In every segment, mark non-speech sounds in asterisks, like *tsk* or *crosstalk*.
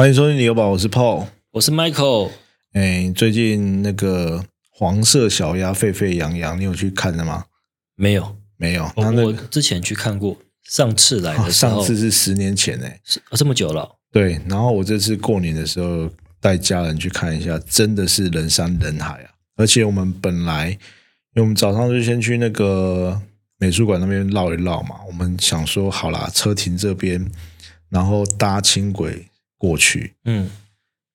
欢迎收听旅游宝，我是 Paul。我是 Michael。哎，最近那个黄色小鸭沸沸扬扬，你有去看的吗？没有，没有。我我之前去看过，上次来的上次是十年前哎，是这么久了。对，然后我这次过年的时候带家人去看一下，真的是人山人海啊！而且我们本来，因为我们早上就先去那个美术馆那边绕一绕嘛，我们想说好啦，车停这边，然后搭轻轨。过去，嗯，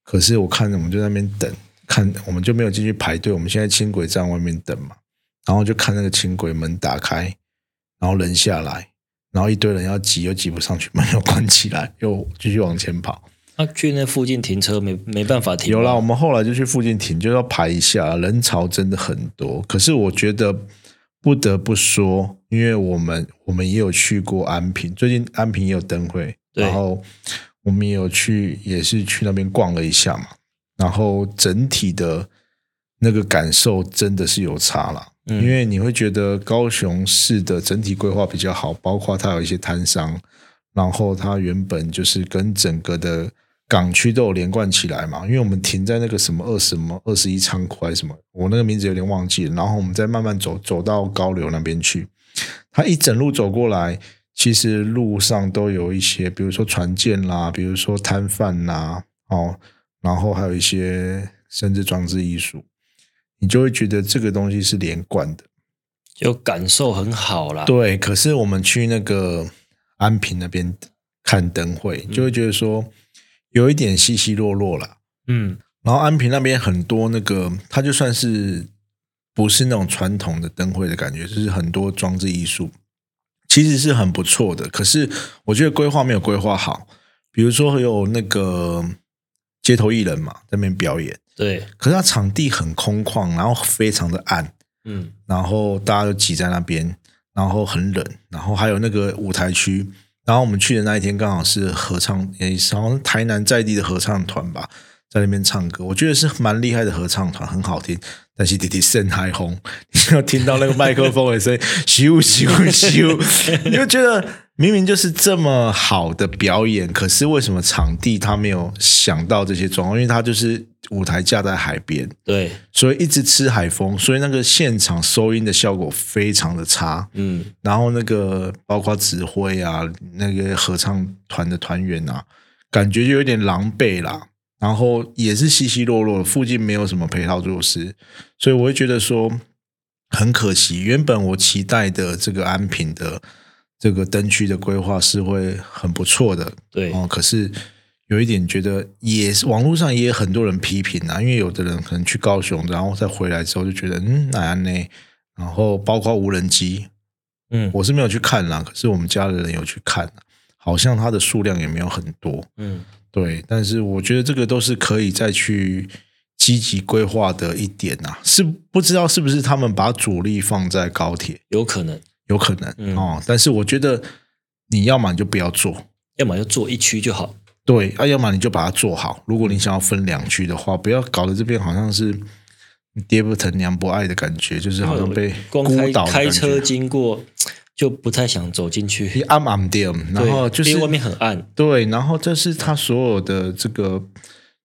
可是我看我们就在那边等，看我们就没有进去排队。我们现在轻轨站外面等嘛，然后就看那个轻轨门打开，然后人下来，然后一堆人要挤又挤不上去，门又关起来，又继续往前跑。那去那附近停车没没办法停。有啦，我们后来就去附近停，就要排一下，人潮真的很多。可是我觉得不得不说，因为我们我们也有去过安平，最近安平也有灯会，然后。我们也有去，也是去那边逛了一下嘛，然后整体的那个感受真的是有差了，因为你会觉得高雄市的整体规划比较好，包括它有一些摊商，然后它原本就是跟整个的港区都有连贯起来嘛，因为我们停在那个什么二什么二十一仓库还是什么，我那个名字有点忘记了，然后我们再慢慢走走到高流那边去，它一整路走过来。其实路上都有一些，比如说船舰啦，比如说摊贩啦，哦，然后还有一些甚至装置艺术，你就会觉得这个东西是连贯的，就感受很好啦。对，可是我们去那个安平那边看灯会，就会觉得说有一点稀稀落落了。嗯，然后安平那边很多那个，它就算是不是那种传统的灯会的感觉，就是很多装置艺术。其实是很不错的，可是我觉得规划没有规划好。比如说有那个街头艺人嘛，在那边表演，对。可是他场地很空旷，然后非常的暗，嗯，然后大家都挤在那边，然后很冷，然后还有那个舞台区。然后我们去的那一天刚好是合唱，好像台南在地的合唱团吧，在那边唱歌，我觉得是蛮厉害的合唱团，很好听。但是弟弟声太红，你要听到那个麦克风的声音，咻咻咻，*laughs* 你就觉得明明就是这么好的表演，可是为什么场地他没有想到这些状况？因为他就是舞台架在海边，对，所以一直吃海风，所以那个现场收音的效果非常的差。嗯，然后那个包括指挥啊，那个合唱团的团员啊，感觉就有点狼狈啦。然后也是稀稀落落，附近没有什么配套措施，所以我会觉得说很可惜。原本我期待的这个安平的这个灯区的规划是会很不错的，对哦。可是有一点觉得，也是网络上也有很多人批评啊，因为有的人可能去高雄，然后再回来之后就觉得嗯那样呢。然后包括无人机，嗯，我是没有去看啦，可是我们家的人有去看，好像它的数量也没有很多，嗯。对，但是我觉得这个都是可以再去积极规划的一点呐，是不知道是不是他们把主力放在高铁，有可能，有可能哦。但是我觉得你要么你就不要做，要么就做一区就好。对，啊，要么你就把它做好。如果你想要分两区的话，不要搞得这边好像是爹不疼娘不爱的感觉，就是好像被孤岛开车经过。就不太想走进去，*laughs* 暗暗的，然后就是外面很暗。对，然后这是他所有的这个，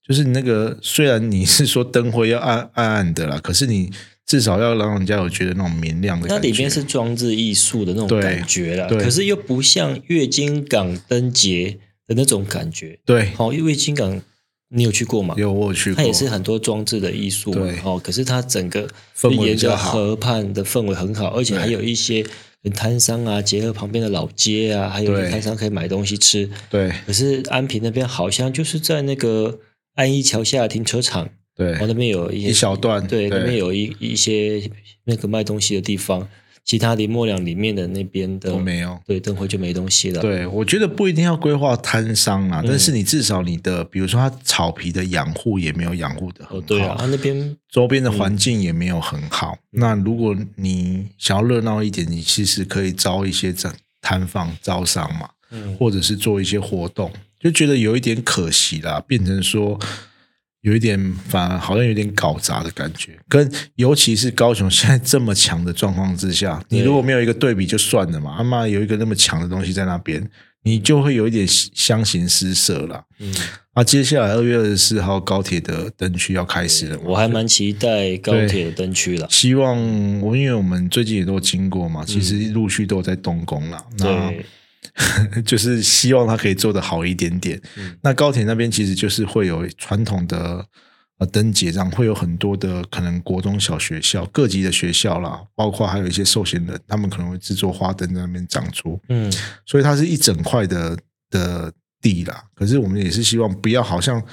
就是那个虽然你是说灯会要暗暗暗的啦，可是你至少要让人家有觉得那种明亮的。那里面是装置艺术的那种感觉啦，可是又不像月经港灯节的那种感觉。对，好，因为金港你有去过吗？有，我有去过。它也是很多装置的艺术，对，哦，可是它整个氛围比河畔的氛围很好，而且还有一些。跟摊商啊，结合旁边的老街啊，还有摊商可以买东西吃。对。可是安平那边好像就是在那个安一桥下停车场，对，那边有一一小段，对，那边有一一些那个卖东西的地方。其他林默两里面的那边的都没有，对，灯会就没东西了。对，我觉得不一定要规划摊商啊，但是你至少你的，比如说它草皮的养护也没有养护的很好，对啊，它那边周边的环境也没有很好。那如果你想要热闹一点，你其实可以招一些展摊贩招商嘛，嗯，或者是做一些活动，就觉得有一点可惜啦，变成说。有一点反而好像有点搞砸的感觉，跟尤其是高雄现在这么强的状况之下，你如果没有一个对比就算了嘛，他妈有一个那么强的东西在那边，你就会有一点相形失色了。嗯，啊，接下来二月二十四号高铁的灯区要开始了，我还蛮期待高铁的灯区了。希望我因为我们最近也都经过嘛，其实陆续都在动工了。那就是希望它可以做得好一点点。那高铁那边其实就是会有传统的。呃，灯节这样会有很多的可能国中小学校各级的学校啦，包括还有一些寿险人，他们可能会制作花灯在那边长出，嗯，所以它是一整块的的地啦。可是我们也是希望不要好像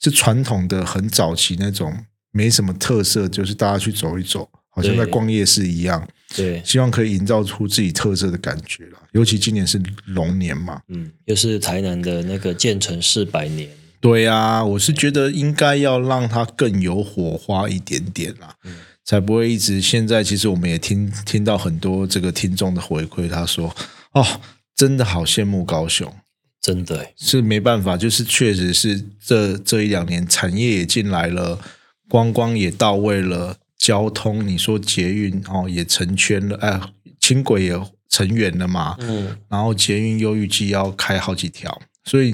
是传统的很早期那种没什么特色，就是大家去走一走，好像在逛夜市一样。对，希望可以营造出自己特色的感觉了。尤其今年是龙年嘛，嗯，又是台南的那个建成四百年。对啊，我是觉得应该要让它更有火花一点点啦，才不会一直。现在其实我们也听听到很多这个听众的回馈，他说：“哦，真的好羡慕高雄，真的是没办法，就是确实是这这一两年产业也进来了，观光也到位了，交通你说捷运哦也成圈了，哎，轻轨也成员了嘛，嗯，然后捷运又预计要开好几条，所以。”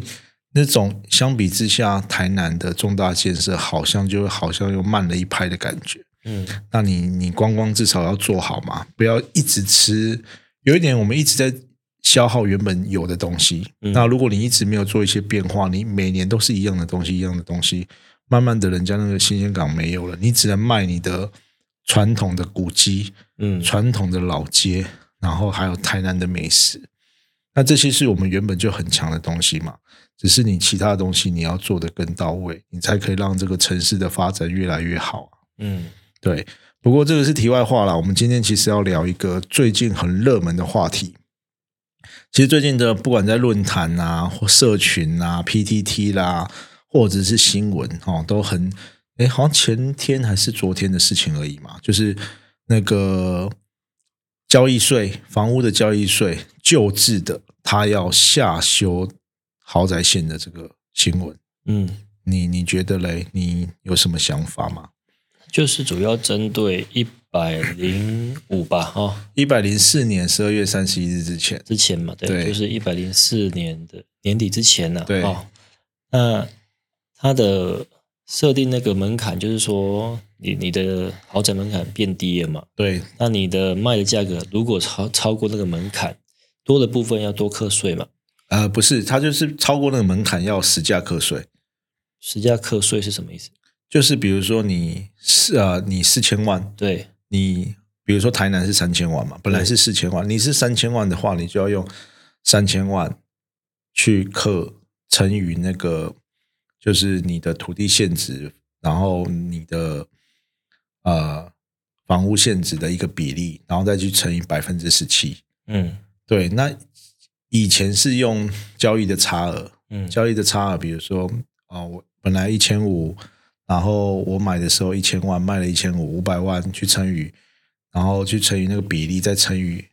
那种相比之下，台南的重大建设好像就好像又慢了一拍的感觉。嗯，那你你观光至少要做好嘛，不要一直吃。有一点，我们一直在消耗原本有的东西。那如果你一直没有做一些变化，你每年都是一样的东西，一样的东西，慢慢的人家那个新鲜感没有了，你只能卖你的传统的古迹，嗯，传统的老街，然后还有台南的美食。那这些是我们原本就很强的东西嘛。只是你其他东西你要做的更到位，你才可以让这个城市的发展越来越好嗯，对。不过这个是题外话啦。我们今天其实要聊一个最近很热门的话题。其实最近的不管在论坛啊、或社群啊、PTT 啦，或者是新闻哦，都很哎，好像前天还是昨天的事情而已嘛。就是那个交易税、房屋的交易税旧制的，他要下修。豪宅线的这个新闻，嗯，你你觉得嘞？你有什么想法吗？就是主要针对一百零五吧，哈，一百零四年十二月三十一日之前，之前嘛，对，就是一百零四年的年底之前呢，对，那它的设定那个门槛，就是说你你的豪宅门槛变低了嘛，对，那你的卖的价格如果超超过那个门槛，多的部分要多课税嘛。呃，不是，它就是超过那个门槛要实价课税。实价课税是什么意思？就是比如说你四啊，你四千万，对，你比如说台南是三千万嘛，本来是四千万，你是三千万的话，你就要用三千万去课乘以那个，就是你的土地限值，然后你的呃房屋限值的一个比例，然后再去乘以百分之十七。嗯，对，那。以前是用交易的差额，嗯，交易的差额，比如说，啊，我本来一千五，然后我买的时候一千万，卖了一千五，五百万去乘以，然后去乘以那个比例，再乘以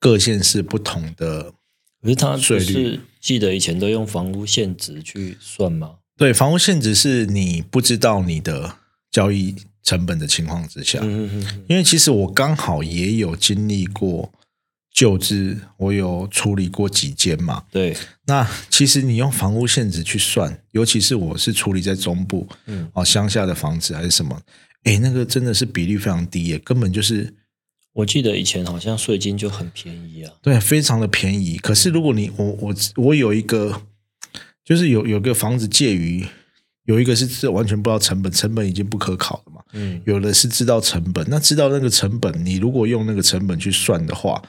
各县市不同的，可是他税率，记得以前都用房屋现值去算吗？对，房屋现值是你不知道你的交易成本的情况之下，嗯嗯嗯，因为其实我刚好也有经历过。旧制我有处理过几间嘛？对，那其实你用房屋现值去算，尤其是我是处理在中部，嗯，哦，乡下的房子还是什么，哎，那个真的是比例非常低耶，根本就是，我记得以前好像税金就很便宜啊，对，非常的便宜。可是如果你我我我有一个，就是有有个房子介于，有一个是完全不知道成本，成本已经不可考了嘛，嗯，有的是知道成本，那知道那个成本，你如果用那个成本去算的话。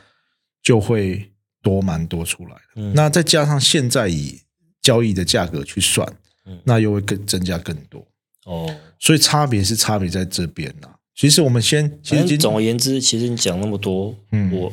就会多蛮多出来那再加上现在以交易的价格去算，那又会更增加更多哦。所以差别是差别在这边呐。其实我们先，其实总而言之，其实你讲那么多，嗯，我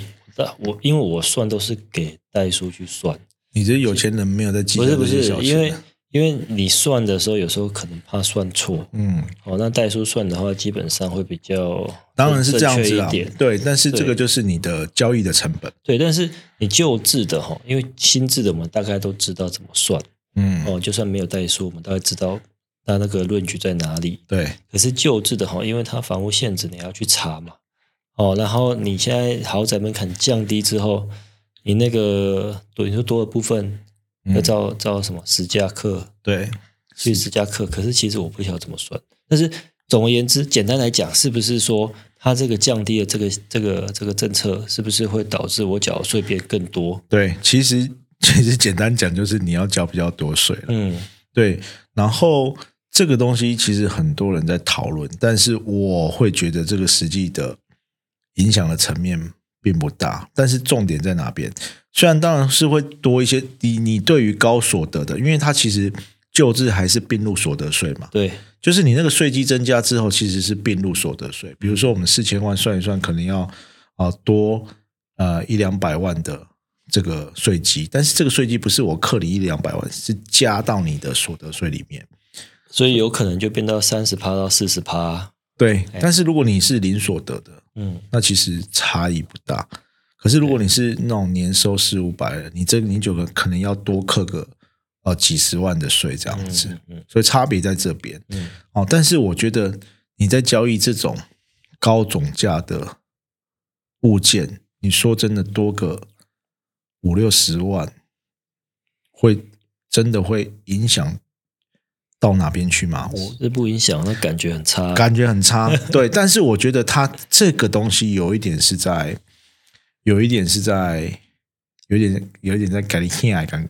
我因为我算都是给代数去算。你这有钱人没有在计较这些小钱。因为你算的时候，有时候可能怕算错，嗯，哦，那代数算的话，基本上会比较当然是这样子啊，对，但是这个就是你的交易的成本，对，但是你旧制的哈，因为新制的我们大概都知道怎么算，嗯，哦，就算没有代数，我们大概知道它那个论据在哪里，对，可是旧制的哈，因为它房屋限制你要去查嘛，哦，然后你现在豪宅门槛降低之后，你那个多你说多的部分要照照什么十价课？对，去十价课。可是其实我不晓得怎么算。但是总而言之，简单来讲，是不是说它这个降低了这个这个这个政策，是不是会导致我缴税变更多？对，其实 *laughs* 其实简单讲就是你要缴比较多税了。嗯，对。然后这个东西其实很多人在讨论，但是我会觉得这个实际的影响的层面并不大。但是重点在哪边？虽然当然是会多一些，你你对于高所得的，因为它其实旧制还是并入所得税嘛。对。就是你那个税基增加之后，其实是并入所得税。比如说，我们四千万算一算，可能要啊多呃一两百万的这个税基，但是这个税基不是我克你一两百万，是加到你的所得税里面，所以有可能就变到三十趴到四十趴。对，但是如果你是零所得的，嗯，那其实差异不大。可是如果你是那种年收四五百的，你这你九个可能要多克个。呃，几十万的税这样子，所以差别在这边。嗯哦，但是我觉得你在交易这种高总价的物件，你说真的多个五六十万，会真的会影响到哪边去吗？我是不影响，那感觉很差，感觉很差。*laughs* 对，但是我觉得它这个东西有一点是在，有一点是在，有点有一点在改你偏爱感。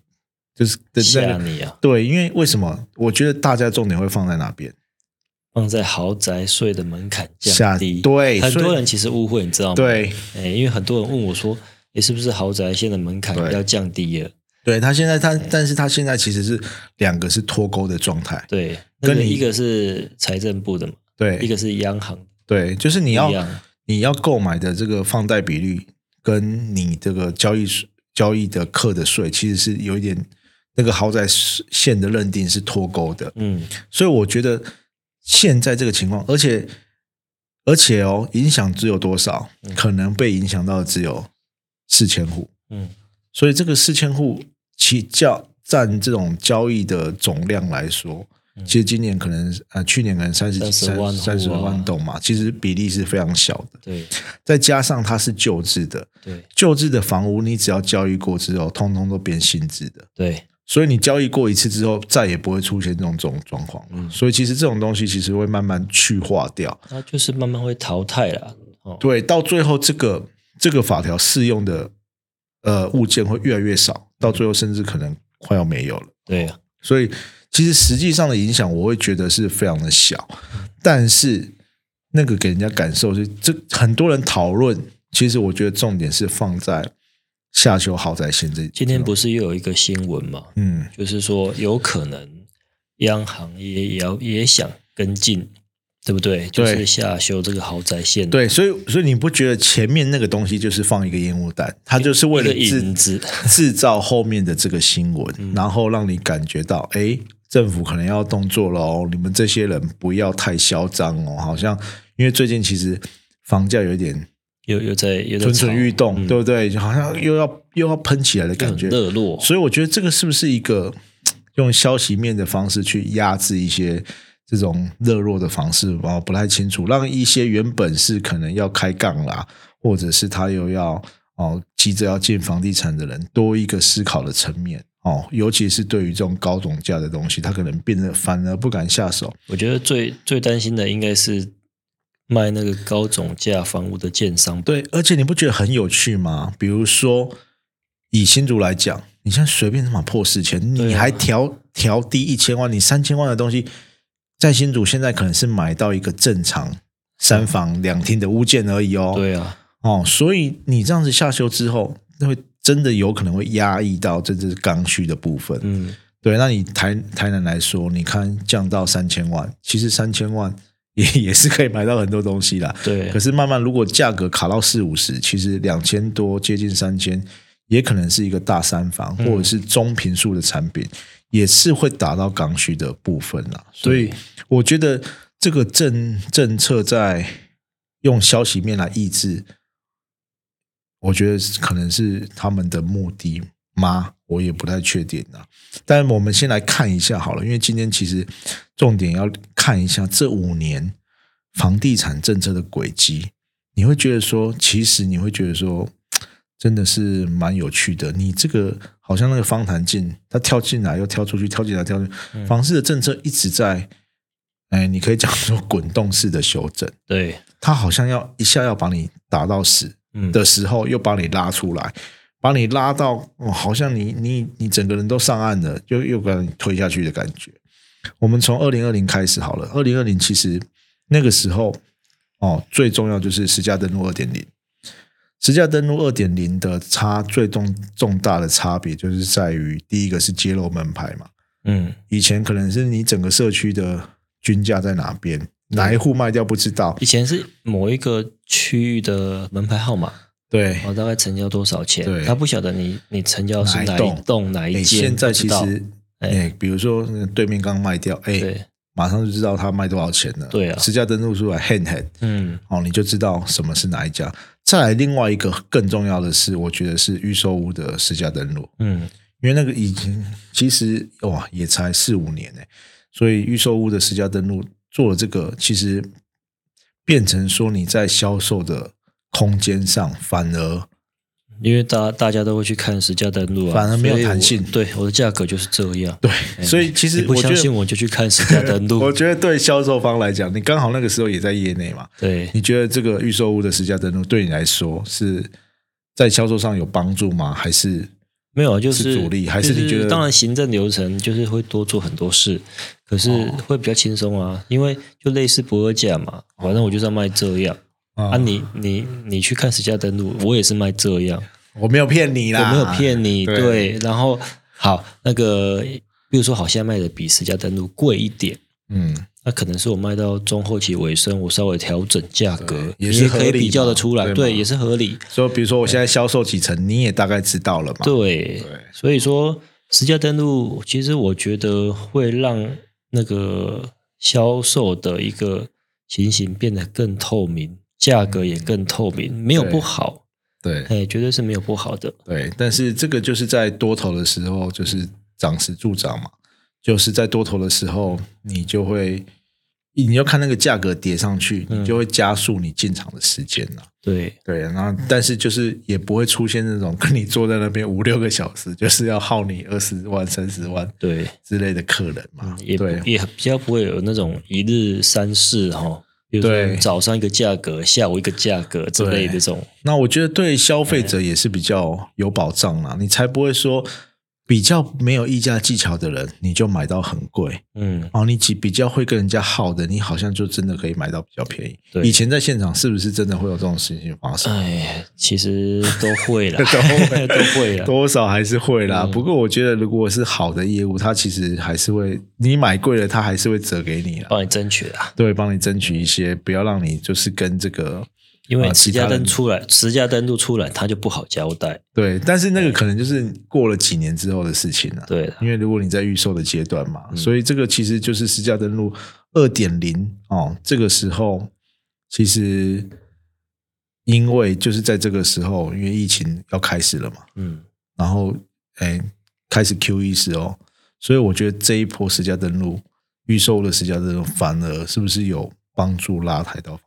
就是吓你啊！对，因为为什么？我觉得大家重点会放在哪边？放在豪宅税的门槛降低。对，很多人其实误会，你知道吗？对，哎，因为很多人问我说：“你是不是豪宅现在门槛要降低了？”对他现在他，但是他现在其实是两个是脱钩的状态。对，跟你一个是财政部的嘛，对，一个是央行。对，就是你要你要购买的这个放贷比率，跟你这个交易交易的课的税，其实是有一点。那个豪宅线的认定是脱钩的，嗯，所以我觉得现在这个情况，而且而且哦，影响只有多少？可能被影响到只有四千户，嗯，所以这个四千户其较占这种交易的总量来说，其实今年可能呃，去年可能三十三万三十万栋嘛，其实比例是非常小的，对，再加上它是旧制的，对，旧制的房屋，你只要交易过之后，通通都变新制的，对。所以你交易过一次之后，再也不会出现这种这种状况。嗯，所以其实这种东西其实会慢慢去化掉，那就是慢慢会淘汰了。哦，对，到最后这个这个法条适用的呃物件会越来越少，到最后甚至可能快要没有了。对，所以其实实际上的影响，我会觉得是非常的小，但是那个给人家感受是，这很多人讨论，其实我觉得重点是放在。下修豪宅现在。今天不是又有一个新闻嘛？嗯，就是说有可能央行也也要也想跟进，对不对？就是下修这个豪宅线。对，所以所以你不觉得前面那个东西就是放一个烟雾弹，它就是为了制制造后面的这个新闻，然后让你感觉到，哎，政府可能要动作了哦，你们这些人不要太嚣张哦，好像因为最近其实房价有点。又又在又蠢蠢欲动，对不对？好像又要又要喷起来的感觉，热络。所以我觉得这个是不是一个 *tsk* 用消息面的方式去压制一些这种热络的方式啊？不太清楚，让一些原本是可能要开杠啦，或者是他又要哦急着要建房地产的人，多一个思考的层面哦。尤其是对于这种高总价的东西，他可能变得反而不敢下手。我觉得最最担心的应该是。卖那个高总价房屋的建商，对，而且你不觉得很有趣吗？比如说以新竹来讲，你现在随便他妈破四千，你还调调低一千万，你三千万的东西，在新竹现在可能是买到一个正常三房两厅的物件而已哦。对啊，哦，所以你这样子下修之后，那会真的有可能会压抑到这是刚需的部分。嗯，对，那你台台南来说，你看降到三千万，其实三千万。也也是可以买到很多东西啦。对。可是慢慢如果价格卡到四五十，其实两千多接近三千，也可能是一个大三房或者是中平数的产品，也是会打到刚需的部分啦。所以我觉得这个政政策在用消息面来抑制，我觉得可能是他们的目的吗？我也不太确定啊，但我们先来看一下好了，因为今天其实重点要看一下这五年房地产政策的轨迹。你会觉得说，其实你会觉得说，真的是蛮有趣的。你这个好像那个方弹镜，它跳进来又跳出去，跳进来跳出去，房市的政策一直在，哎，你可以讲说滚动式的修正。对，它好像要一下要把你打到死的时候，又把你拉出来，把你拉到哦，好像你你你整个人都上岸了，又又把你推下去的感觉。我们从二零二零开始好了，二零二零其实那个时候哦，最重要就是施加登录二点零。实价登录二点零的差最重重大的差别，就是在于第一个是揭露门牌嘛。嗯，以前可能是你整个社区的均价在哪边，哪一户卖掉不知道。以前是某一个区域的门牌号码，对，哦，大概成交多少钱？对，他不晓得你你成交是哪一栋哪一间。现在其实，哎，比如说对面刚卖掉，哎。马上就知道他卖多少钱了。对啊，实价登录出来，hand hand，嗯，哦，你就知道什么是哪一家。再来，另外一个更重要的是，我觉得是预售屋的实价登录，嗯，因为那个已经其实哇也才四五年哎，所以预售屋的实价登录做了这个，其实变成说你在销售的空间上反而。因为大大家都会去看实价登录啊，反而没有弹性。对，我的价格就是这样。对，所以其实不相信我就去看实价登录。*laughs* 我觉得对销售方来讲，你刚好那个时候也在业内嘛。对，你觉得这个预售屋的实价登录对你来说是在销售上有帮助吗？还是没有？就是阻力？还是你觉得？当然，行政流程就是会多做很多事，可是会比较轻松啊。因为就类似博尔价嘛，反正我就是要卖这样。啊，你你你去看实价登录，我也是卖这样，我没有骗你啦，我没有骗你，对。然后好，那个比如说，好，现在卖的比实价登录贵一点，嗯，那可能是我卖到中后期尾声，我稍微调整价格，也是可以比较的出来，对，也是合理。所以，比如说我现在销售几成，你也大概知道了嘛？对，所以说实价登录，其实我觉得会让那个销售的一个情形变得更透明。价格也更透明，没有不好，对，哎，绝对是没有不好的，对。但是这个就是在多头的时候，就是涨时助涨嘛，就是在多头的时候，你就会，你要看那个价格跌上去，你就会加速你进场的时间了。对。对，然后但是就是也不会出现那种 *laughs* 跟你坐在那边五六个小时，就是要耗你二十万、三十万对。之类的客人嘛，也也比较不会有那种一日三市哈。对，早上一个价格，下午一个价格之类的这种。那我觉得对消费者也是比较有保障啦，你才不会说比较没有议价技巧的人，你就买到很贵。嗯，哦，你比比较会跟人家耗的，你好像就真的可以买到比较便宜。对，以前在现场是不是真的会有这种事情发生？哎，其实都会啦，*laughs* 都会都会啦，多少还是会啦。不过我觉得，如果是好的业务，他其实还是会，你买贵了，他还是会折给你帮你争取啦。对，帮你争取一些，不要让你就是跟这个。因为持家登出来，持家登录出来，他就不好交代。对，但是那个可能就是过了几年之后的事情了。对，因为如果你在预售的阶段嘛，所以这个其实就是实价登录二点零哦。这个时候其实因为就是在这个时候，因为疫情要开始了嘛，嗯，然后哎开始 Q 一时哦，所以我觉得这一波实价登录预售的实价登录反而是不是有帮助拉抬到？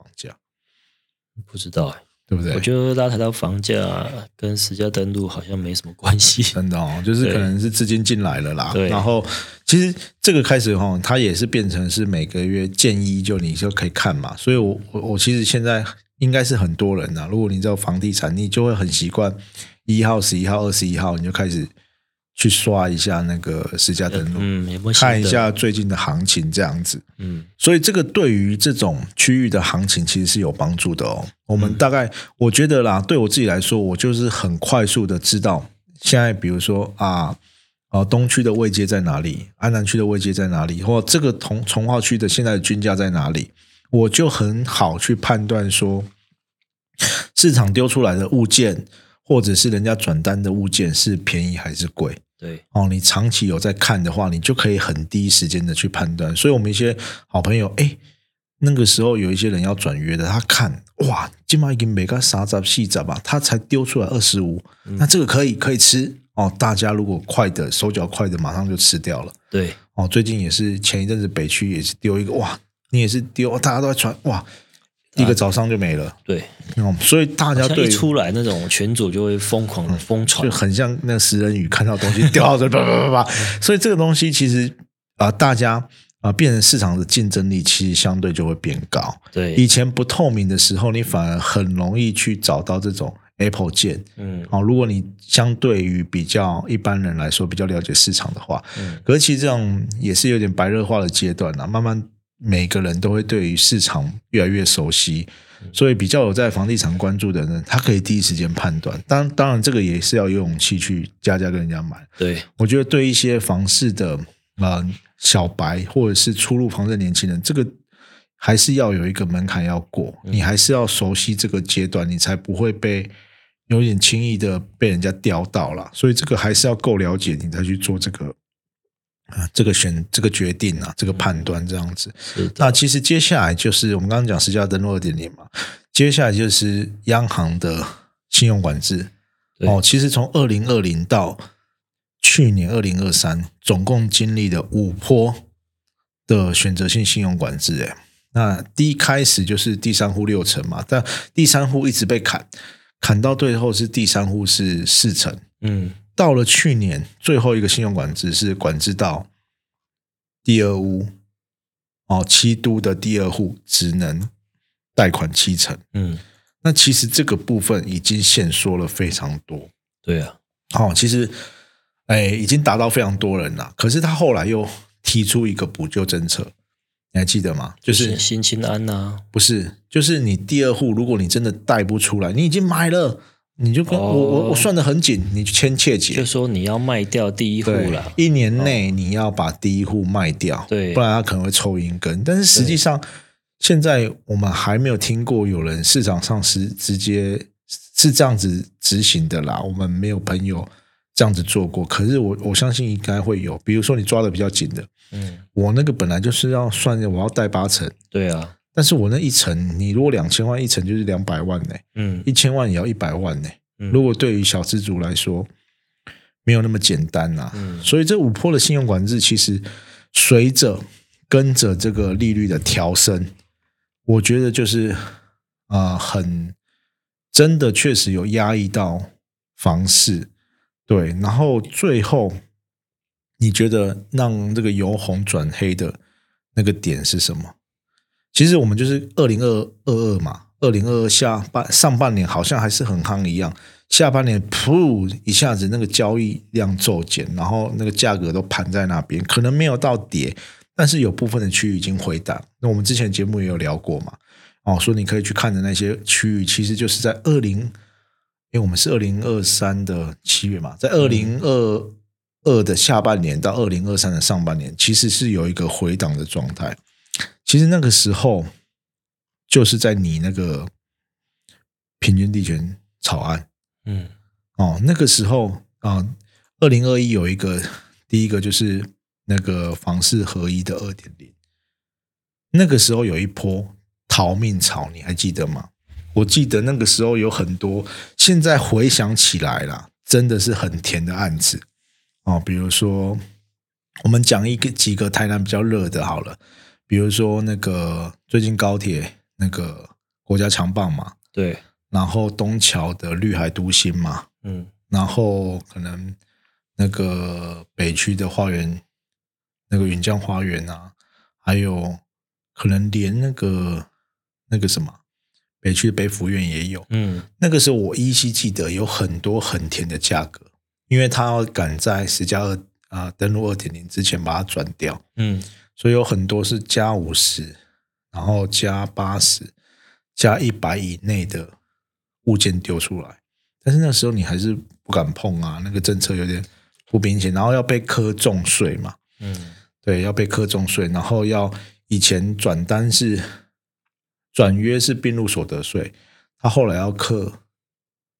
不知道哎，对不对？我觉得拉抬到房价跟实价登录好像没什么关系，*laughs* 真的哦，就是可能是资金进来了啦。对，然后其实这个开始哈，它也是变成是每个月建议就你就可以看嘛。所以我我我其实现在应该是很多人呐，如果你知道房地产，你就会很习惯一号、十一号、二十一号，你就开始。去刷一下那个实价登录，嗯，看一下最近的行情这样子，嗯，所以这个对于这种区域的行情其实是有帮助的哦。我们大概我觉得啦，对我自己来说，我就是很快速的知道现在，比如说啊，啊东区的位阶在哪里，安南区的位阶在哪里，或这个从从化区的现在的均价在哪里，我就很好去判断说市场丢出来的物件，或者是人家转单的物件是便宜还是贵。对哦，你长期有在看的话，你就可以很第一时间的去判断。所以，我们一些好朋友，哎，那个时候有一些人要转约的，他看哇，今晚已经每个啥杂细杂吧，他才丢出来二十五，那这个可以可以吃哦。大家如果快的手脚快的，马上就吃掉了。对哦，最近也是前一阵子北区也是丢一个哇，你也是丢，大家都在传哇。一个早上就没了。对，嗯，所以大家对一出来那种群主就会疯狂的疯传，就很像那食人鱼看到东西 *laughs* 掉到这，叭叭叭叭。所以这个东西其实啊，大家啊，变成市场的竞争力其实相对就会变高。对，以前不透明的时候，你反而很容易去找到这种 Apple 键。嗯，好，如果你相对于比较一般人来说比较了解市场的话，嗯，可是其实这种也是有点白热化的阶段了，慢慢。每个人都会对于市场越来越熟悉，所以比较有在房地产关注的人，他可以第一时间判断。当当然，这个也是要有勇气去加价跟人家买。对我觉得，对一些房市的呃小白或者是初入房的年轻人，这个还是要有一个门槛要过，你还是要熟悉这个阶段，你才不会被有点轻易的被人家钓到了。所以这个还是要够了解，你才去做这个。啊，这个选这个决定啊，这个判断这样子。那其实接下来就是我们刚刚讲十家登录二点零嘛，接下来就是央行的信用管制。哦，其实从二零二零到去年二零二三，总共经历了五波的选择性信用管制。哎，那第一开始就是第三户六成嘛，但第三户一直被砍，砍到最后是第三户是四成。嗯。到了去年最后一个信用管制是管制到第二屋哦，七都的第二户只能贷款七成。嗯，那其实这个部分已经限缩了非常多。对啊，哦，其实哎，已经达到非常多人了。可是他后来又提出一个补救政策，你还记得吗？就是新青安呐，不是，就是你第二户，如果你真的贷不出来，你已经买了。你就跟我我我算的很紧，你签切结，就说你要卖掉第一户了，一年内你要把第一户卖掉，对，不然他可能会抽银根。但是实际上，现在我们还没有听过有人市场上是直接是这样子执行的啦。我们没有朋友这样子做过，可是我我相信应该会有。比如说你抓的比较紧的，嗯，我那个本来就是要算，我要贷八成，对啊。但是我那一层，你如果两千万一层就是两百万呢，嗯，一千万也要一百万呢。如果对于小资族来说，没有那么简单呐。嗯，所以这五波的信用管制，其实随着跟着这个利率的调升，我觉得就是啊，很真的确实有压抑到房市。对，然后最后你觉得让这个由红转黑的那个点是什么？其实我们就是二零二二二嘛，二零二二下半上半年好像还是很夯一样，下半年噗一下子那个交易量骤减，然后那个价格都盘在那边，可能没有到跌，但是有部分的区域已经回档。那我们之前节目也有聊过嘛，哦，说你可以去看的那些区域，其实就是在二零，因为我们是二零二三的七月嘛，在二零二二的下半年到二零二三的上半年，其实是有一个回档的状态。其实那个时候，就是在你那个平均地权草案，嗯，哦，那个时候啊，二零二一有一个第一个就是那个房市合一的二点零，那个时候有一波逃命潮，你还记得吗？我记得那个时候有很多，现在回想起来了，真的是很甜的案子哦，比如说，我们讲一个几个台南比较热的，好了。比如说那个最近高铁那个国家强棒嘛，对，然后东桥的绿海都心嘛，嗯，然后可能那个北区的花园，那个云江花园啊，还有可能连那个那个什么北区的北府院也有，嗯，那个时候我依稀记得有很多很甜的价格，因为他要赶在十加二啊登录二点零之前把它转掉，嗯。所以有很多是加五十，然后加八十，加一百以内的物件丢出来，但是那时候你还是不敢碰啊，那个政策有点不明显，然后要被苛重税嘛，嗯，对，要被苛重税，然后要以前转单是转约是并入所得税，他后来要课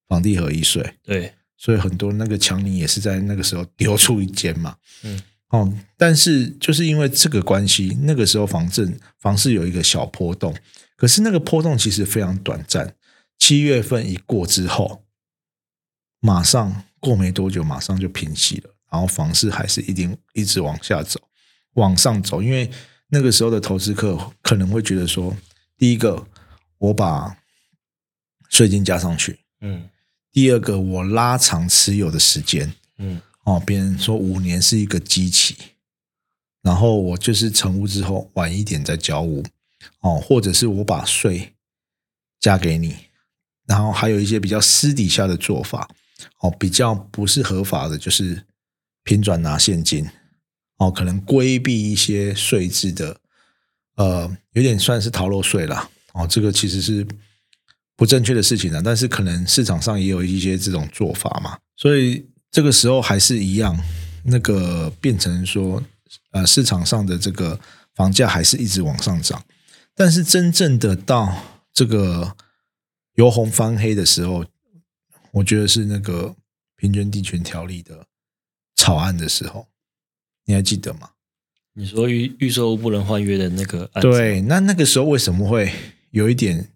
房地合一税，对，所以很多那个强尼也是在那个时候丢出一间嘛，嗯。哦，但是就是因为这个关系，那个时候房证房市有一个小波动，可是那个波动其实非常短暂。七月份一过之后，马上过没多久，马上就平息了。然后房市还是一定一直往下走，往上走。因为那个时候的投资客可能会觉得说，第一个，我把税金加上去，嗯第二个我拉长持有的时间，嗯哦，别人说五年是一个基期，然后我就是成屋之后晚一点再交屋，哦，或者是我把税加给你，然后还有一些比较私底下的做法，哦，比较不是合法的，就是平转拿现金，哦，可能规避一些税制的，呃，有点算是逃漏税啦，哦，这个其实是不正确的事情啊，但是可能市场上也有一些这种做法嘛，所以这个时候还是一样，那个变成说，呃，市场上的这个房价还是一直往上涨，但是真正的到这个由红翻黑的时候，我觉得是那个平均地权条例的草案的时候，你还记得吗？你说预预售屋不能换约的那个案子，对，那那个时候为什么会有一点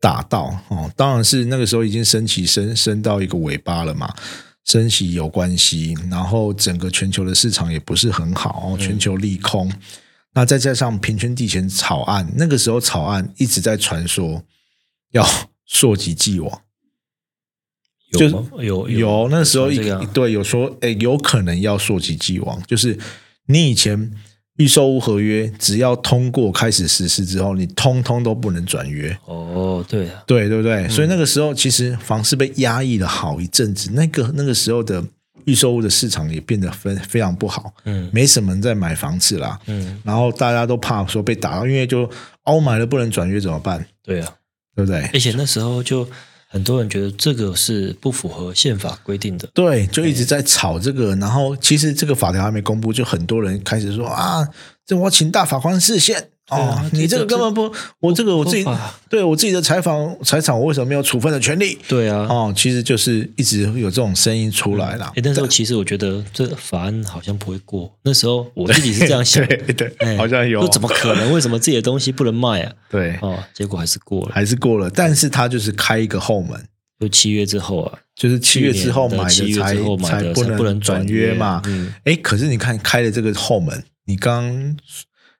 打到哦？当然是那个时候已经升起升升到一个尾巴了嘛，升息有关系，然后整个全球的市场也不是很好，哦、全球利空，那再加上平均地权草案，那个时候草案一直在传说要溯及既往。有吗？有有那时候对有说，诶，有可能要溯及既往，就是你以前预售屋合约只要通过开始实施之后，你通通都不能转约，哦，对啊，对对不对？嗯。所以那个时候其实房市被压抑了好一阵子，那个那个时候的预售屋的市场也变得非非常不好，嗯。没什么人在买房子啦，嗯，然后大家都怕说被打到，因为就哦买了不能转约怎么办？对啊，对不对？而且那时候就很多人觉得这个是不符合宪法规定的，对，就一直在吵这个，然后其实这个法条还没公布，就很多人开始说啊，这我请大法官释宪。哦啊，你这个根本不，我这个我自己对我自己的采访财产，我为什么没有处分的权利？对啊，哦，其实就是一直有这种声音出来啦。哎，那时候其实我觉得这个法案好像不会过，那时候我自己是这样想，对对，哎好像有说，怎么可能？为什么自己的东西不能卖啊？对，哦，结果还是过了，还是过了，但是他就是开一个后门，就七月之后啊，就是七月之后买去年的七月的才之后买才不能转转约约嘛。嗯哎，可是你看开了这个后门，你刚刚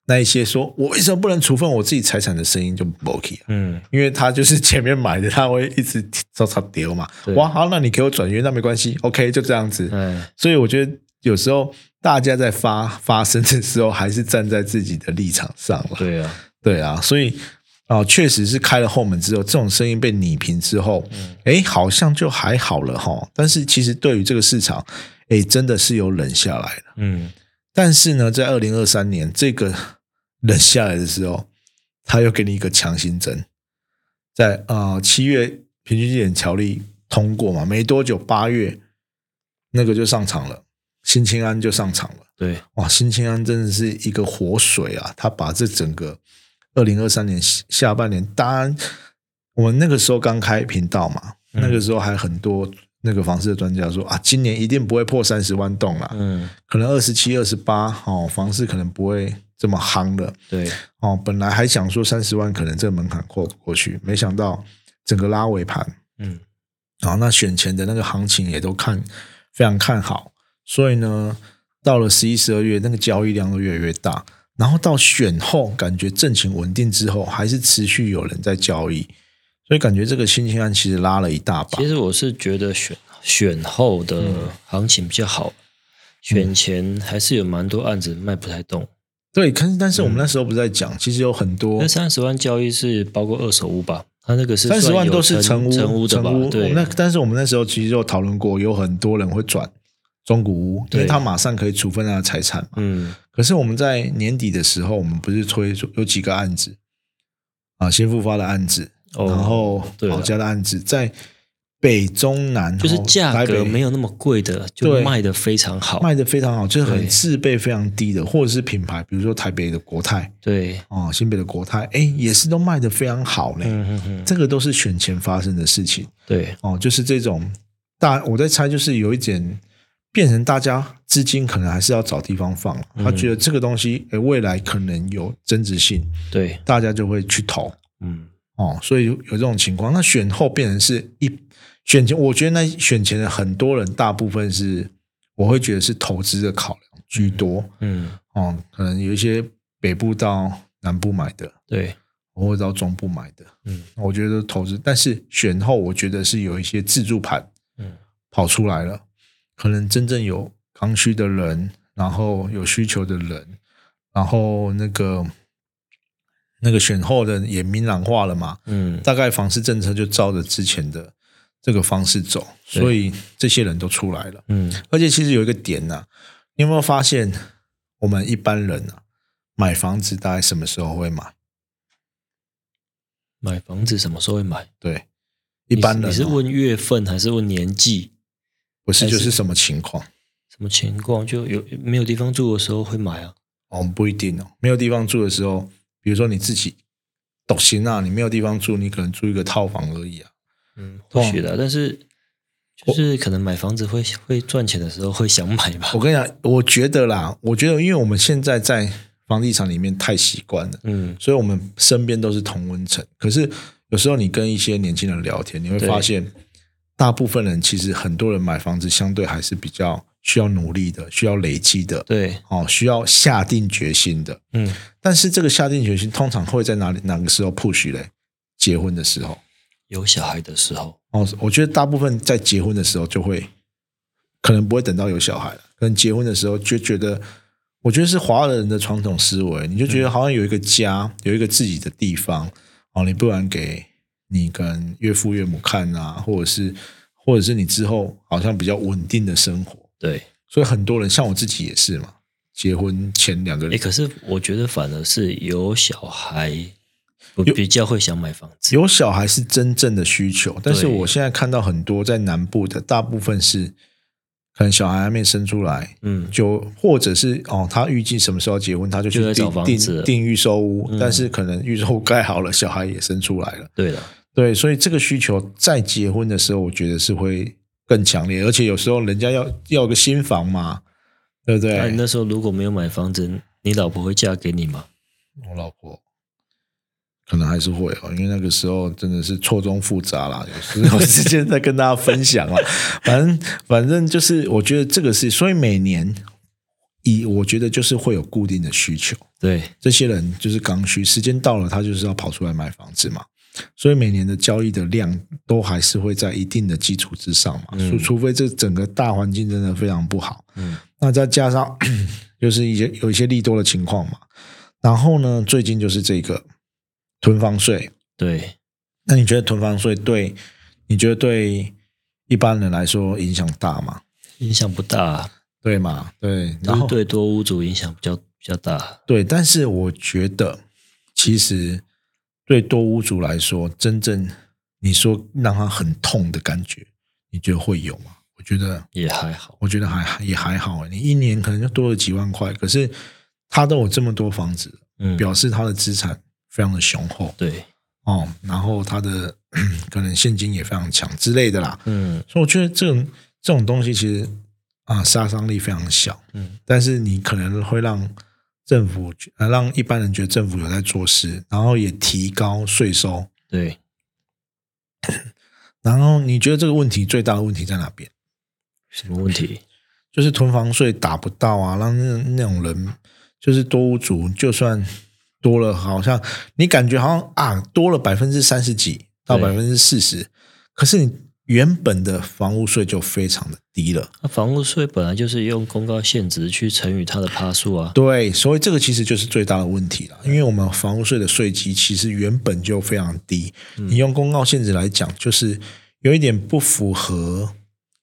那一些说我为什么不能处分我自己财产的声音就不 OK 啊？嗯，因为他就是前面买的，他会一直照他丢嘛。哇，好，那你给我转约，那没关系，OK，就这样子。嗯，所以我觉得有时候大家在发发声的时候，还是站在自己的立场上了。对啊，对啊，所以啊、确实是开了后门之后，这种声音被拟平之后，哎、好像就还好了哈。但是其实对于这个市场，哎，真的是有冷下来了。嗯，但是呢，在二零二三年这个 *laughs* 冷下来的时候，他又给你一个强心针，在啊七、月平均地点条例通过嘛，没多久八月那个就上场了，新青安就上场了。对，哇，新青安真的是一个活水啊！他把这整个二零二三年下下半年，当然我们那个时候刚开频道嘛，嗯那个时候还很多那个房市的专家说啊，今年一定不会破三十万栋了，嗯，可能二十七、二十八哦，房市可能不会这么夯了对，哦。本来还想说三十万可能这个门槛过不过去，没想到整个拉尾盘，嗯，然后那选前的那个行情也都看非常看好，所以呢，到了十一、十二月，那个交易量都越来越大。然后到选后，感觉政情稳定之后，还是持续有人在交易，所以感觉这个新兴案其实拉了一大把其。实我是觉得选选后的行情比较好，选前还是有蛮多案子卖不太动。对，可是但是我们那时候不是在讲，其实有很多那三十万交易是包括二手屋吧？它那个是三十万都是成屋，成屋的吧？对，那但是我们那时候其实有讨论过，有很多人会转中古屋，因为他马上可以处分他的财产嘛。嗯，可是我们在年底的时候，我们不是推出有几个案子啊，新复发的案子，哦然后对了保家的案子，在北中南就是哦价格台北没有那么贵的，就对卖的非常好。卖的非常好，就是很对。自备非常低的，或者是品牌，比如说台北的国泰对，哦，新北的国泰，哎，也是都卖的非常好嘞。嗯嗯嗯，这个都是选前发生的事情。对，哦，就是这种大，我在猜，就是有一点变成大家资金可能还是要找地方放了。他觉得这个东西，诶，未来可能有增值性，对，大家就会去投。嗯，哦。所以有有这种情况，那选后变成是一选前，我觉得那选前的很多人，大部分是我会觉得是投资的考量居多嗯，哦，可能有一些北部到南部买的对，我会到中部买的。嗯我觉得投资，但是选后我觉得是有一些自助盘嗯跑出来了，可能真正有刚需的人，然后有需求的人，然后那个那个选后的也明朗化了嘛，嗯，大概房市政策就照着之前的这个方式走，所以这些人都出来了。嗯而且其实有一个点呢、你有没有发现，我们一般人啊，买房子大概什么时候会买？买房子什么时候会买？对，一般人、你是你是哦问月份还是问年纪？不是就是是什么情况？什么情况？就有没有地方住的时候会买啊？哦，不一定哦。没有地方住的时候，比如说你自己独行啊，你没有地方住，你可能住一个套房而已啊。嗯，或许的，但是就是可能买房子会会赚钱的时候会想买吧 *laughs* 我。跟你讲，我觉得啦，我觉得因为我们现在在房地产里面太习惯了，嗯所以我们身边都是同温层。可是有时候你跟一些年轻人聊天，你会发现，大部分人其实很多人买房子相对还是比较需要努力的，需要累积的，对，哦，需要下定决心的。嗯，但是这个下定决心通常会在哪里哪个时候 push 嘞？结婚的时候。有小孩的时候，哦，我觉得大部分在结婚的时候就会，可能不会等到有小孩了，可能结婚的时候就觉得，我觉得是华人的传统思维，你就觉得好像有一个家，有一个自己的地方，哦，你不然给你跟岳父岳母看啊，或者是或者是你之后好像比较稳定的生活，对，所以很多人像我自己也是嘛，结婚前两个哎，人可是我觉得反而是有小孩，我比较会想买房子。有小孩是真正的需求，但是对。我现在看到很多在南部的，大部分是可能小孩还没生出来，嗯，就或者是哦，他预计什么时候结婚，他就去订房子。订订预售屋，嗯。但是可能预售屋盖好了，小孩也生出来了，对了，对，所以这个需求在结婚的时候，我觉得是会更强烈，而且有时候人家要要个新房嘛，对不对？那你那时候如果没有买房子，你老婆会嫁给你吗？我老婆可能还是会哦，因为那个时候真的是错综复杂啦，有时有时间再跟大家分享啦。*laughs* 反正反正就是，我觉得这个是，所以每年以我觉得就是会有固定的需求，对，这些人就是刚需，时间到了，他就是要跑出来买房子嘛。所以每年的交易的量都还是会在一定的基础之上嘛，嗯除、除非这整个大环境真的非常不好，嗯，那再加上 *clears throat* 就是一些有一些利多的情况嘛，然后呢，最近就是这个囤房税，对，那你觉得囤房税对你觉得对一般人来说影响大吗？影响不大，对嘛？对，然后对多屋主影响比较比较大。对，但是我觉得其实对多屋主来说，真正你说让他很痛的感觉，你觉得会有吗？我觉得也还好，我觉得还也还好，你一年可能就多了几万块，可是他都有这么多房子，嗯，表示他的资产非常的雄厚对，哦，然后他的 *clears throat* 可能现金也非常强之类的啦，嗯。所以我觉得这种这种东西其实啊杀伤力非常小，嗯，但是你可能会让政府呃让一般人觉得政府有在做事，然后也提高税收，对，*coughs* 然后你觉得这个问题最大的问题在哪边？什么问题？就是囤房税打不到啊，让那那种人就是多屋主，就算多了，好像你感觉好像啊多了百分之三十几到百分之四十，可是你原本的房屋税就非常的低了。那房屋税本来就是用公告现值去乘以它的趴数啊。对，所以这个其实就是最大的问题了，因为我们房屋税的税基其实原本就非常低，你用公告限值来讲，就是有一点不符合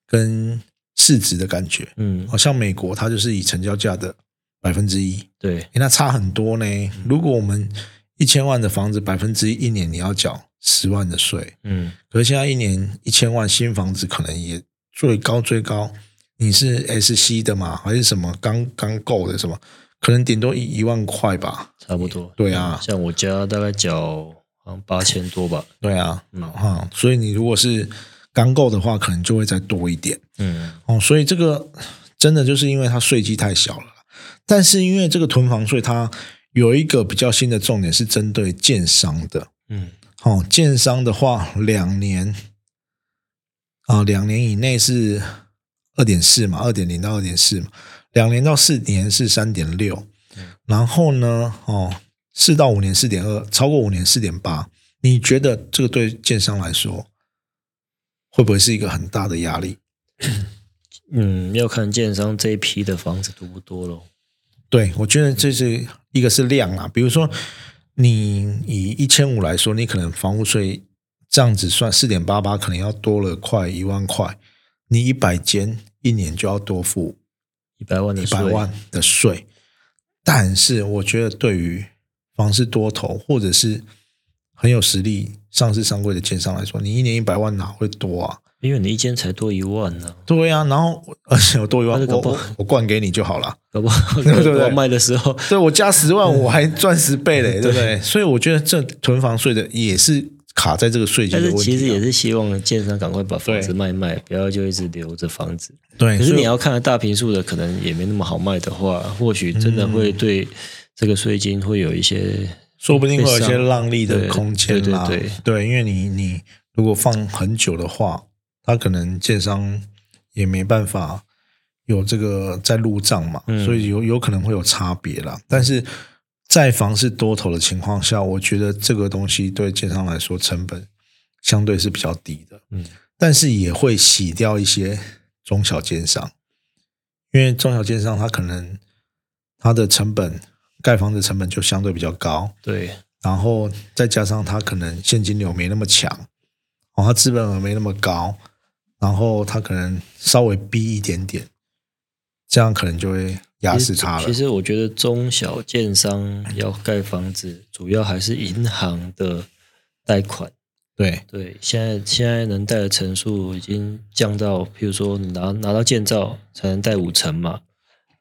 跟市值的感觉。嗯，好像美国，它就是以成交价的百分之一，对，诶那差很多呢。如果我们一千万的房子，百分之一一年你要缴十万的税，嗯，可是现在一年一千万新房子可能也最高最高，你是 SC 的嘛，还是什么刚刚购的什么，可能顶多一一万块吧。差不多。对啊像我家大概缴好像八千多吧。对啊，嗯哈、所以你如果是刚购的话，可能就会再多一点。嗯，哦，所以这个真的就是因为它税基太小了，但是因为这个囤房税它有一个比较新的重点是针对建商的。嗯，哦，建商的话，两年啊，两年以内是二点四嘛，二点零到二点四嘛，两年到四年是三点六，然后呢，哦，四到五年四点二，超过五年四点八，你觉得这个对建商来说会不会是一个很大的压力？*coughs* 嗯，要看建商这一批的房子多不多喽。对，我觉得这是一个是量啊，比如说你以一千五来说，你可能房屋税这样子算四点八八，可能要多了快一万块，你一百间一年就要多付一百万的一百万的税。但是我觉得对于房市多头或者是很有实力上市上柜的建商来说，你一年一百万哪会多啊？因为你一间才多一万呢。对呀，然后而且我多一万，我我灌给你就好了，好不好？*laughs* 对不对？卖的时候，对我加十万，我还赚十倍嘞，*laughs* 对不对？所以我觉得这囤房税的也是卡在这个税金的问题。其实也是希望建商赶快把房子卖卖，不要就一直留着房子。对，可是你要看大平数的，可能也没那么好卖的话，或许真的会对这个税金会有一些，说不定会有一些让利的空间啦。对对对，因为你你如果放很久的话。他可能建商也没办法有这个在入账嘛，所以有有可能会有差别啦。但是在房市多头的情况下，我觉得这个东西对建商来说成本相对是比较低的。嗯，但是也会洗掉一些中小建商，因为中小建商他可能他的成本盖房子成本就相对比较高，对，然后再加上他可能现金流没那么强，哦，他资本额没那么高。然后他可能稍微逼一点点，这样可能就会压死他了。其实我觉得中小建商要盖房子，主要还是银行的贷款。对对，现在现在能贷的成数已经降到，譬如说你拿拿到建造才能贷五成嘛，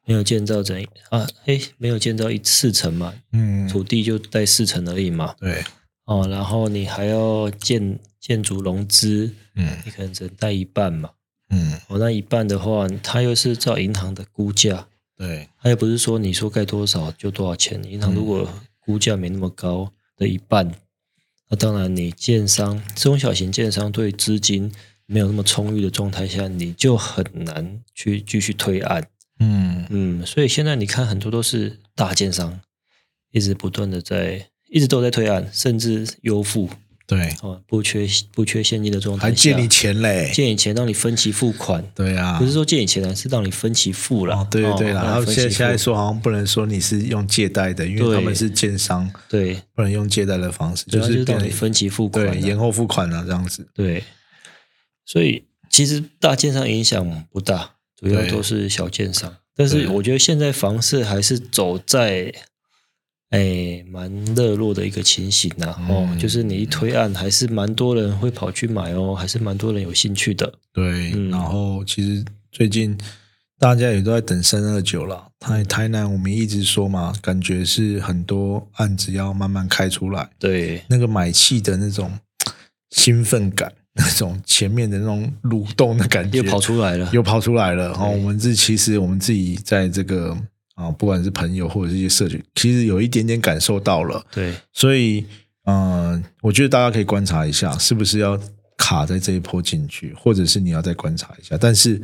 没有建造整啊？哎，没有建造一四成嘛，嗯，土地就贷四成而已嘛。对哦，然后你还要建建筑融资。嗯，你可能只能贷一半嘛。嗯，哦那一半的话，它又是照银行的估价。对，它又不是说你说盖多少就多少钱。银行如果估价没那么高的一半，那当然你建商中小型建商对资金没有那么充裕的状态下，你就很难去继续推案。嗯嗯，所以现在你看很多都是大建商，一直不断的在，一直都在推案，甚至优付。对，哦，不缺不缺现金的状态还借你钱嘞，借你钱让你分期付款。对啊，不是说借你钱，是让你分期付了。对对对，然后现在现在说好像不能说你是用借贷的，因为他们是建商，对，不能用借贷的方式，就是让你分期付款，延后付款啊这样子。对，所以其实大建商影响不大，主要都是小建商。但是我觉得现在房市还是走在。哎，蛮热络的一个情形呐，哦，就是你一推案，还是蛮多人会跑去买哦，还是蛮多人有兴趣的。对，然后其实最近大家也都在等三二九了。台台南我们一直说嘛，感觉是很多案子要慢慢开出来。对，那个买气的那种兴奋感，那种前面的那种蠕动的感觉又跑出来了，又跑出来了。然后我们自其实我们自己在这个。啊，不管是朋友或者是一些社群，其实有一点点感受到了。对，所以，嗯，我觉得大家可以观察一下，是不是要卡在这一波进去，或者是你要再观察一下。但是，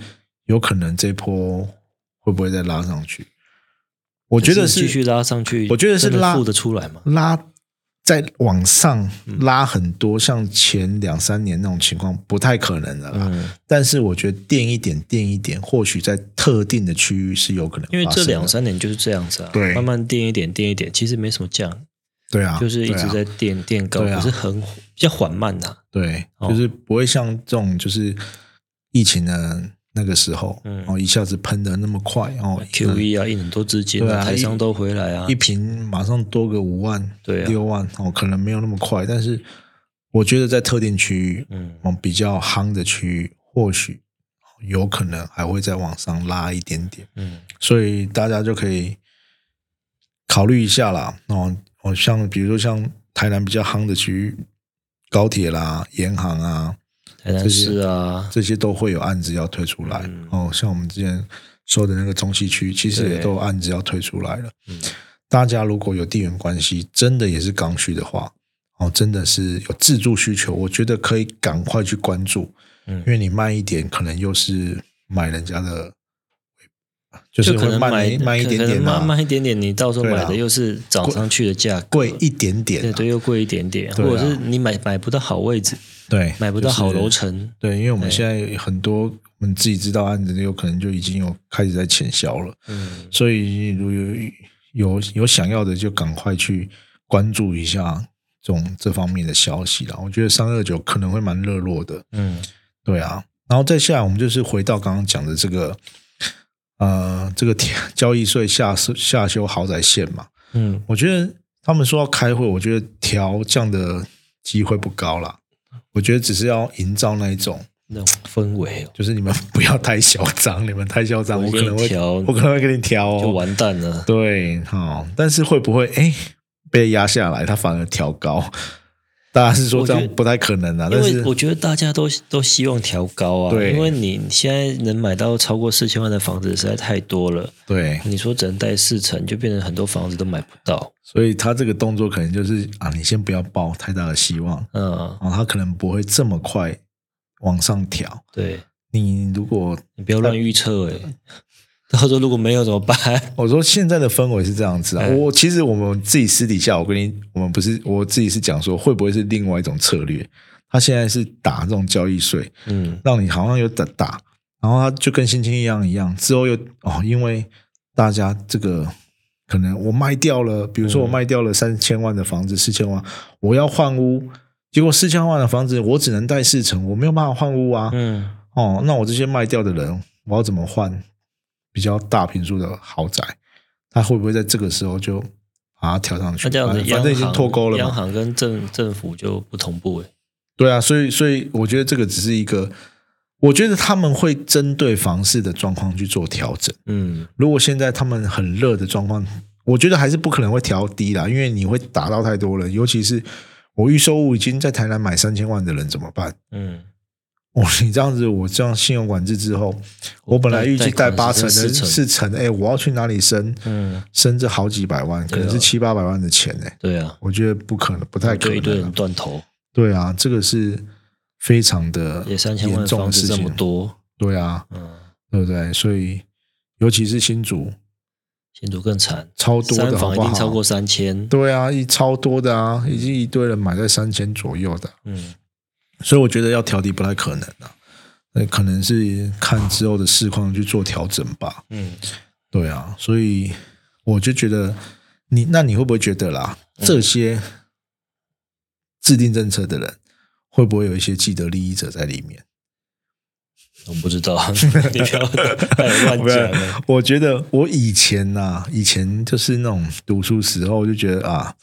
有可能这一波会不会再拉上去？我觉得是继续拉上去。我觉得是拉得出来吗？拉。在往上拉很多，像前两三年那种情况不太可能的啦。但是我觉得垫一点垫一点，或许在特定的区域是有可能。因为这两三年就是这样子啊，对，慢慢垫一点垫一点，其实没什么降。对啊，就是一直在垫垫高，可是很比较缓慢的。对，就是不会像这种就是疫情的。那个时候，哦，一下子喷的那么快，哦，Q E 啊，印很多资金，对台商都回来啊，一瓶马上多个五万，对，六万，哦，可能没有那么快，但是我觉得在特定区域，嗯，比较夯的区域，或许有可能还会再往上拉一点点，嗯，所以大家就可以考虑一下啦，哦，哦，像比如说像台南比较夯的区域，高铁啦，银行啊。这些啊，这些都会有案子要推出来哦。像我们之前说的那个中西区，其实也都有案子要推出来了。嗯，大家如果有地缘关系，真的也是刚需的话，哦，真的是有自住需求，我觉得可以赶快去关注。嗯，因为你慢一点，可能又是买人家的就是可能会慢买慢一点点慢啊，慢一点点，你到时候买的又是涨上去的价格，贵一点点啊，对对，又贵一点点，啊或者是你买买不到好位置，对，买不到好就是楼层，对，因为我们现在很多我们自己知道案子，有可能就已经有开始在潜销了，嗯，所以如有有有想要的，就赶快去关注一下这种这方面的消息啦。我觉得三二九可能会蛮热络的，嗯。对啊。然后再下来，我们就是回到刚刚讲的这个呃，这个调交易税下修下修豪宅线嘛，嗯，我觉得他们说要开会，我觉得调降的机会不高啦。我觉得只是要营造那一种。那种氛围哦就是你们不要太嚣张，你们太嚣张，我我可能会调我可能会给你调哦，就完蛋了。对，好，但是会不会哎被压下来，它反而调高？大家是说这样不太可能啊，因但是为我觉得大家都都希望调高啊，对。因为你现在能买到超过四千万的房子实在太多了，对，你说只能贷四成，就变成很多房子都买不到。所以他这个动作可能就是啊，你先不要抱太大的希望嗯，啊，他可能不会这么快往上调。对。你如果你不要乱预测哎，到时候如果没有怎么办？我说现在的氛围是这样子啊，嗯我其实我们自己私底下，我跟你我们不是我自己是讲说，会不会是另外一种策略？他现在是打这种交易税，嗯让你好像有打打，然后他就跟新青一样一样，之后又哦，因为大家这个可能我卖掉了，比如说我卖掉了三千万的房子，四千万，我要换屋，结果四千万的房子我只能贷四成，我没有办法换屋啊。嗯，哦，那我这些卖掉的人，我要怎么换比较大平数的豪宅？他会不会在这个时候就把它调上去？那这样子反反正已经脱钩了嘛。央行跟政政府就不同步哎。对啊，所以所以我觉得这个只是一个，我觉得他们会针对房市的状况去做调整。嗯如果现在他们很热的状况，我觉得还是不可能会调低啦，因为你会打到太多人，尤其是我预售物已经在台南买三千万的人怎么办？嗯，哦，*laughs* 你这样子，我这样信用管制之后，我本来预计贷八成的四成，哎，我要去哪里升？嗯，生这好几百万，可能是七八百万的钱哎，对啊，我觉得不可能，不太可就一堆人能啊。断头，对啊，这个是非常的也三千万的严重房子这事情么多，对啊，嗯，对不对？所以尤其是新竹新竹更惨，超多的，三房一好不好定超过三千，对啊，一超多的啊，已经一堆人买在三千左右的，嗯所以我觉得要调低不太可能啊，那可能是看之后的市况去做调整吧。嗯，对啊，所以我就觉得你那你会不会觉得啦，嗯这些制定政策的人会不会有一些既得利益者在里面？我不知道，*laughs* 你不要乱讲，我觉得我以前呐、以前就是那种读书时候，就觉得啊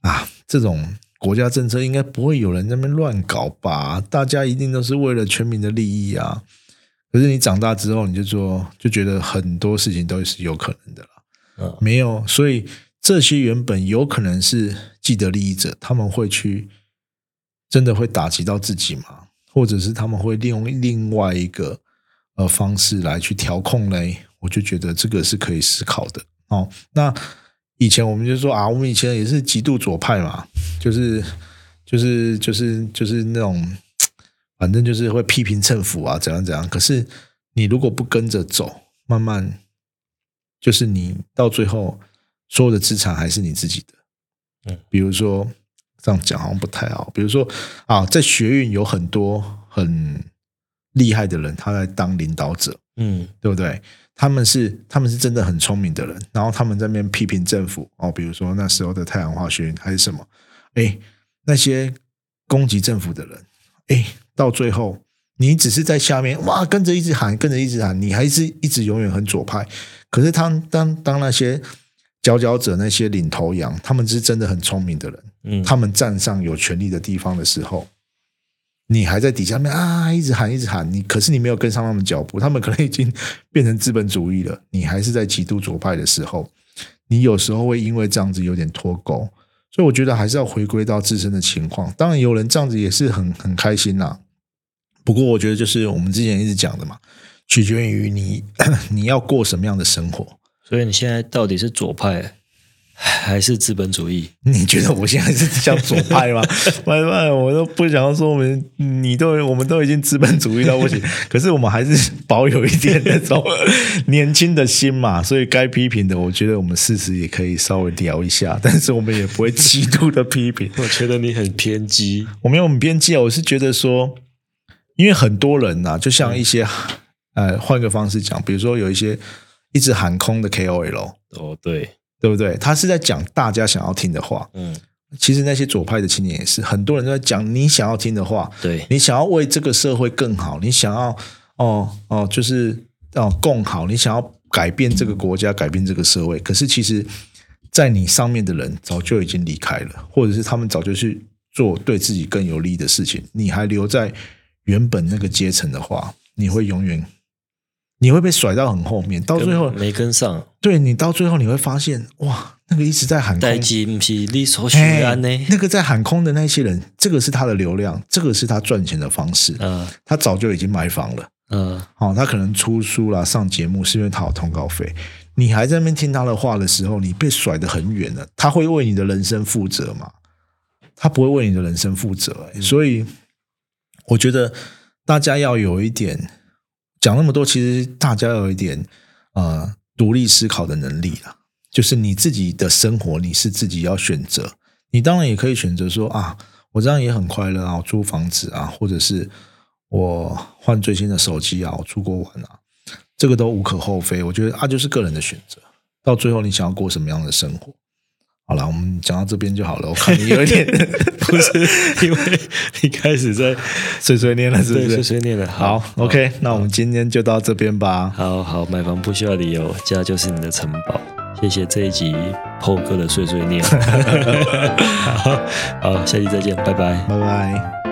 啊，这种国家政策应该不会有人在那边乱搞吧？大家一定都是为了全民的利益啊。可是你长大之后，你就说，就觉得很多事情都是有可能的啦。嗯没有，所以这些原本有可能是既得利益者，他们会去真的会打击到自己吗？或者是他们会利用另外一个呃方式来去调控嘞？我就觉得这个是可以思考的哦。那以前我们就说啊，我们以前也是极度左派嘛，就是就是就是就是那种，反正就是会批评政府啊，怎样怎样。可是你如果不跟着走，慢慢就是你到最后所有的资产还是你自己的。嗯，比如说这样讲好像不太好。比如说啊，在学运有很多很厉害的人，他在当领导者，嗯对不对？他们是他们是真的很聪明的人，然后他们在那边批评政府哦，比如说那时候的太阳化学运还是什么，哎，那些攻击政府的人，哎，到最后你只是在下面哇跟着一直喊，跟着一直喊，你还是一直永远很左派。可是他当当那些佼佼者、那些领头羊，他们是真的很聪明的人，嗯，他们站上有权力的地方的时候，你还在底下面啊，一直喊一直喊，你可是你没有跟上他们脚步，他们可能已经变成资本主义了，你还是在极度左派的时候，*laughs* 你有时候会因为这样子有点脱钩，所以我觉得还是要回归到自身的情况。当然，有人这样子也是很很开心啦。不过，我觉得就是我们之前一直讲的嘛，取决于你 *coughs* 你要过什么样的生活。所以你现在到底是左派还是资本主义？你觉得我现在是像左派吗？*laughs* 拜拜，我都不想要说我们，你都我们都已经资本主义到不行，*laughs* 可是我们还是保有一点那种 *laughs* 年轻的心嘛。所以该批评的，我觉得我们事实也可以稍微聊一下，但是我们也不会极度的批评。我觉得你很偏激，我没有很偏激啊，我是觉得说，因为很多人呐，就像一些呃，换个方式讲，比如说有一些一直喊空的 KOL，哦，对。对不对？他是在讲大家想要听的话。嗯，其实那些左派的青年也是，很多人都在讲你想要听的话。对，你想要为这个社会更好，你想要哦哦，就是哦共好，你想要改变这个国家，改变这个社会。可是其实，在你上面的人早就已经离开了，或者是他们早就去做对自己更有利的事情，你还留在原本那个阶层的话，你会永远。你会被甩到很后面，到最后没跟上。对你到最后你会发现，哇，那个一直在喊空，那个在喊空的那些人，这个是他的流量，这个是他赚钱的方式。嗯，他早就已经买房了。嗯，好，他可能出书啦，上节目是因为他有通告费。你还在那边听他的话的时候，你被甩得很远了。他会为你的人生负责吗？他不会为你的人生负责。所以，我觉得大家要有一点。讲那么多，其实大家有一点呃独立思考的能力了。就是你自己的生活，你是自己要选择。你当然也可以选择说啊，我这样也很快乐啊，我租房子啊，或者是我换最新的手机啊，我出国玩啊，这个都无可厚非。我觉得啊，就是个人的选择。到最后，你想要过什么样的生活？好了，我们讲到这边就好了。我看你有点 *laughs* 不是，因为你开始在碎碎念了，是不是？碎碎念了。好，OK，那我们今天就到这边吧。好好，买房不需要理由，家就是你的城堡。谢谢这一集 PO 哥的碎碎念。*laughs* 好，好，下期再见，拜拜，拜拜。